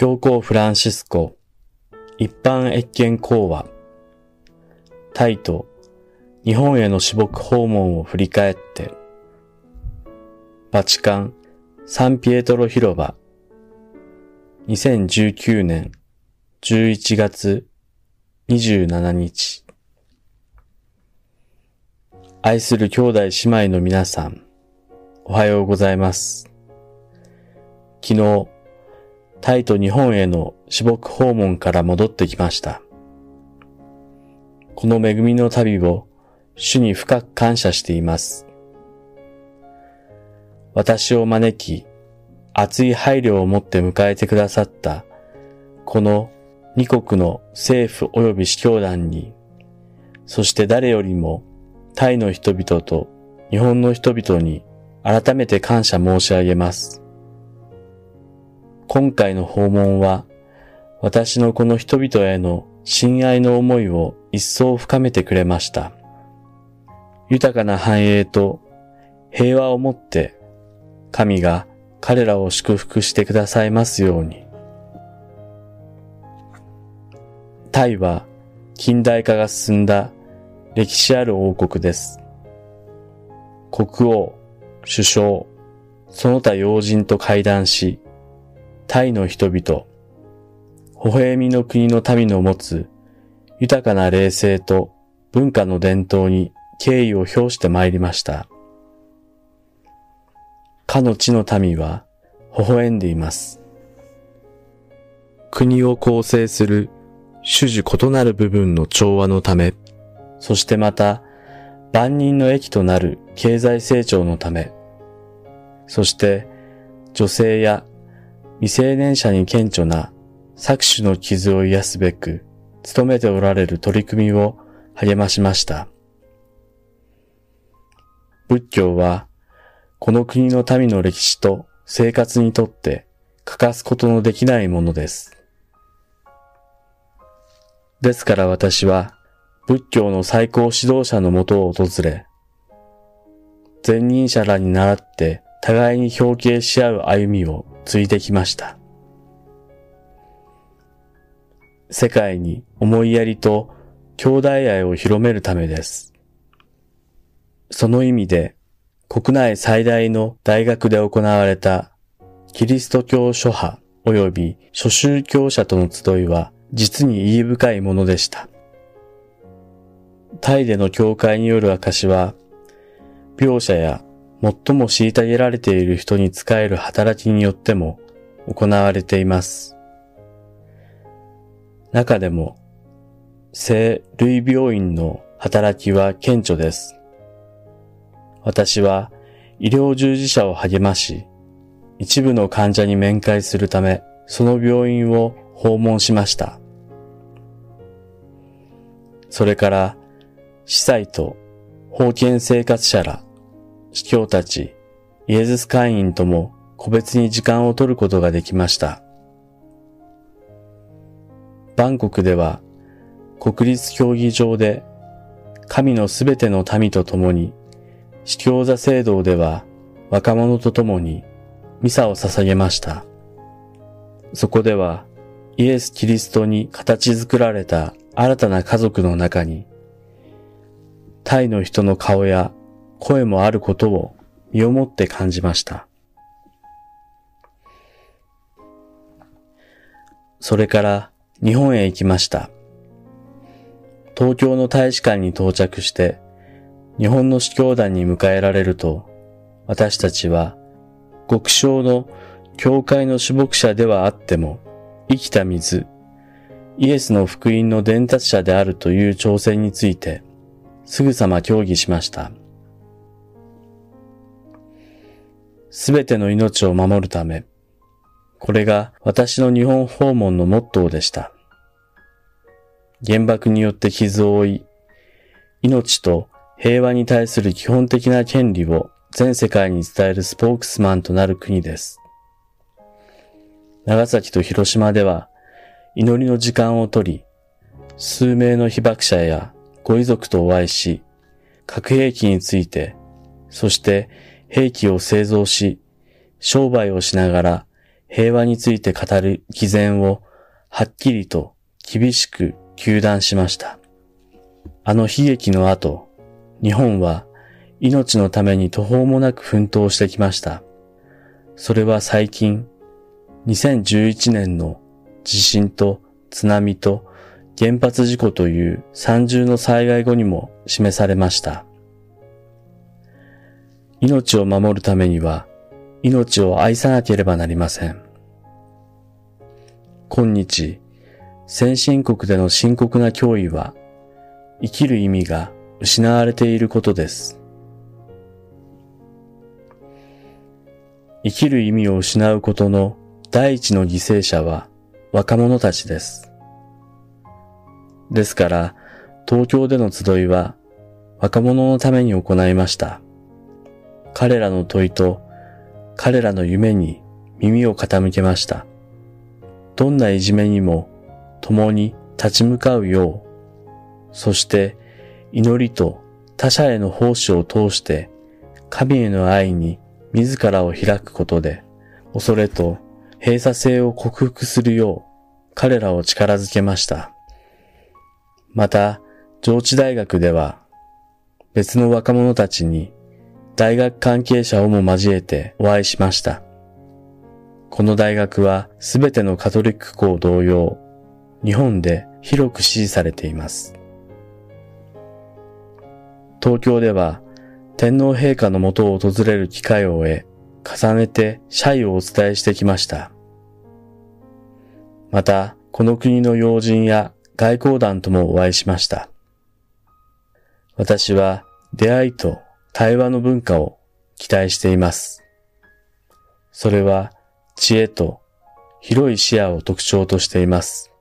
教皇フランシスコ。一般越見講話。タイと日本への私牧訪問を振り返って。バチカン。サンピエトロ広場。2019年。11月。27日。愛する兄弟姉妹の皆さん、おはようございます。昨日、タイと日本への私牧訪問から戻ってきました。この恵みの旅を主に深く感謝しています。私を招き、熱い配慮を持って迎えてくださった、この二国の政府及び司教団に、そして誰よりもタイの人々と日本の人々に改めて感謝申し上げます。今回の訪問は私のこの人々への親愛の思いを一層深めてくれました。豊かな繁栄と平和をもって神が彼らを祝福してくださいますように。タイは近代化が進んだ歴史ある王国です。国王、首相、その他要人と会談し、タイの人々、微笑みの国の民の持つ豊かな霊性と文化の伝統に敬意を表して参りました。かの地の民は微笑んでいます。国を構成する種々異なる部分の調和のため、そしてまた万人の益となる経済成長のため、そして女性や未成年者に顕著な搾取の傷を癒すべく努めておられる取り組みを励ましました。仏教はこの国の民の歴史と生活にとって欠かすことのできないものです。ですから私は仏教の最高指導者のもとを訪れ、前任者らに倣って互いに表敬し合う歩みを継いできました。世界に思いやりと兄弟愛を広めるためです。その意味で国内最大の大学で行われたキリスト教諸派及び諸宗教者との集いは実に意義深いものでした。タイでの教会による証は、描写や最も虐げられている人に仕える働きによっても行われています。中でも、聖類病院の働きは顕著です。私は医療従事者を励まし、一部の患者に面会するため、その病院を訪問しました。それから司祭と封建生活者ら、司教たち、イエズス会員とも個別に時間を取ることができました。バンコクでは国立競技場で神のすべての民と共に、司教座聖堂では若者と共にミサを捧げました。そこではイエス・キリストに形作られた新たな家族の中にタイの人の顔や声もあることを身をもって感じました。それから日本へ行きました。東京の大使館に到着して、日本の司教団に迎えられると、私たちは極小の教会の主牧者ではあっても、生きた水、イエスの福音の伝達者であるという挑戦について、すぐさま協議しました。すべての命を守るため、これが私の日本訪問のモットーでした。原爆によって傷を負い、命と平和に対する基本的な権利を全世界に伝えるスポークスマンとなる国です。長崎と広島では祈りの時間をとり、数名の被爆者やご遺族とお会いし、核兵器について、そして兵器を製造し、商売をしながら平和について語る偽善をはっきりと厳しく求断しました。あの悲劇の後、日本は命のために途方もなく奮闘してきました。それは最近、2011年の地震と津波と原発事故という三重の災害後にも示されました。命を守るためには命を愛さなければなりません。今日、先進国での深刻な脅威は生きる意味が失われていることです。生きる意味を失うことの第一の犠牲者は若者たちです。ですから、東京での集いは若者のために行いました。彼らの問いと彼らの夢に耳を傾けました。どんないじめにも共に立ち向かうようそして祈りと他者への奉仕を通して神への愛に自らを開くことで恐れと閉鎖性を克服するよう彼らを力づけました。また、上智大学では別の若者たちに大学関係者をも交えてお会いしました。この大学はすべてのカトリック校同様、日本で広く支持されています。東京では天皇陛下のもとを訪れる機会を得、重ねて謝意をお伝えしてきました。また、この国の要人や外交団ともお会いしました。私は出会いと対話の文化を期待しています。それは知恵と広い視野を特徴としています。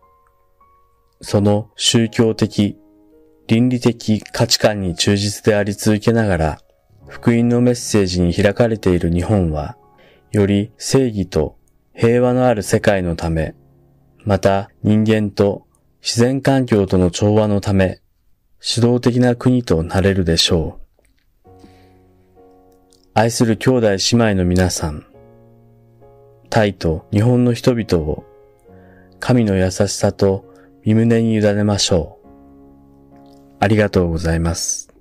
その宗教的倫理的価値観に忠実であり続けながら、福音のメッセージに開かれている日本は、より正義と平和のある世界のため、また人間と自然環境との調和のため、主導的な国となれるでしょう。愛する兄弟姉妹の皆さん、タイと日本の人々を神の優しさと身胸に委ねましょう。ありがとうございます。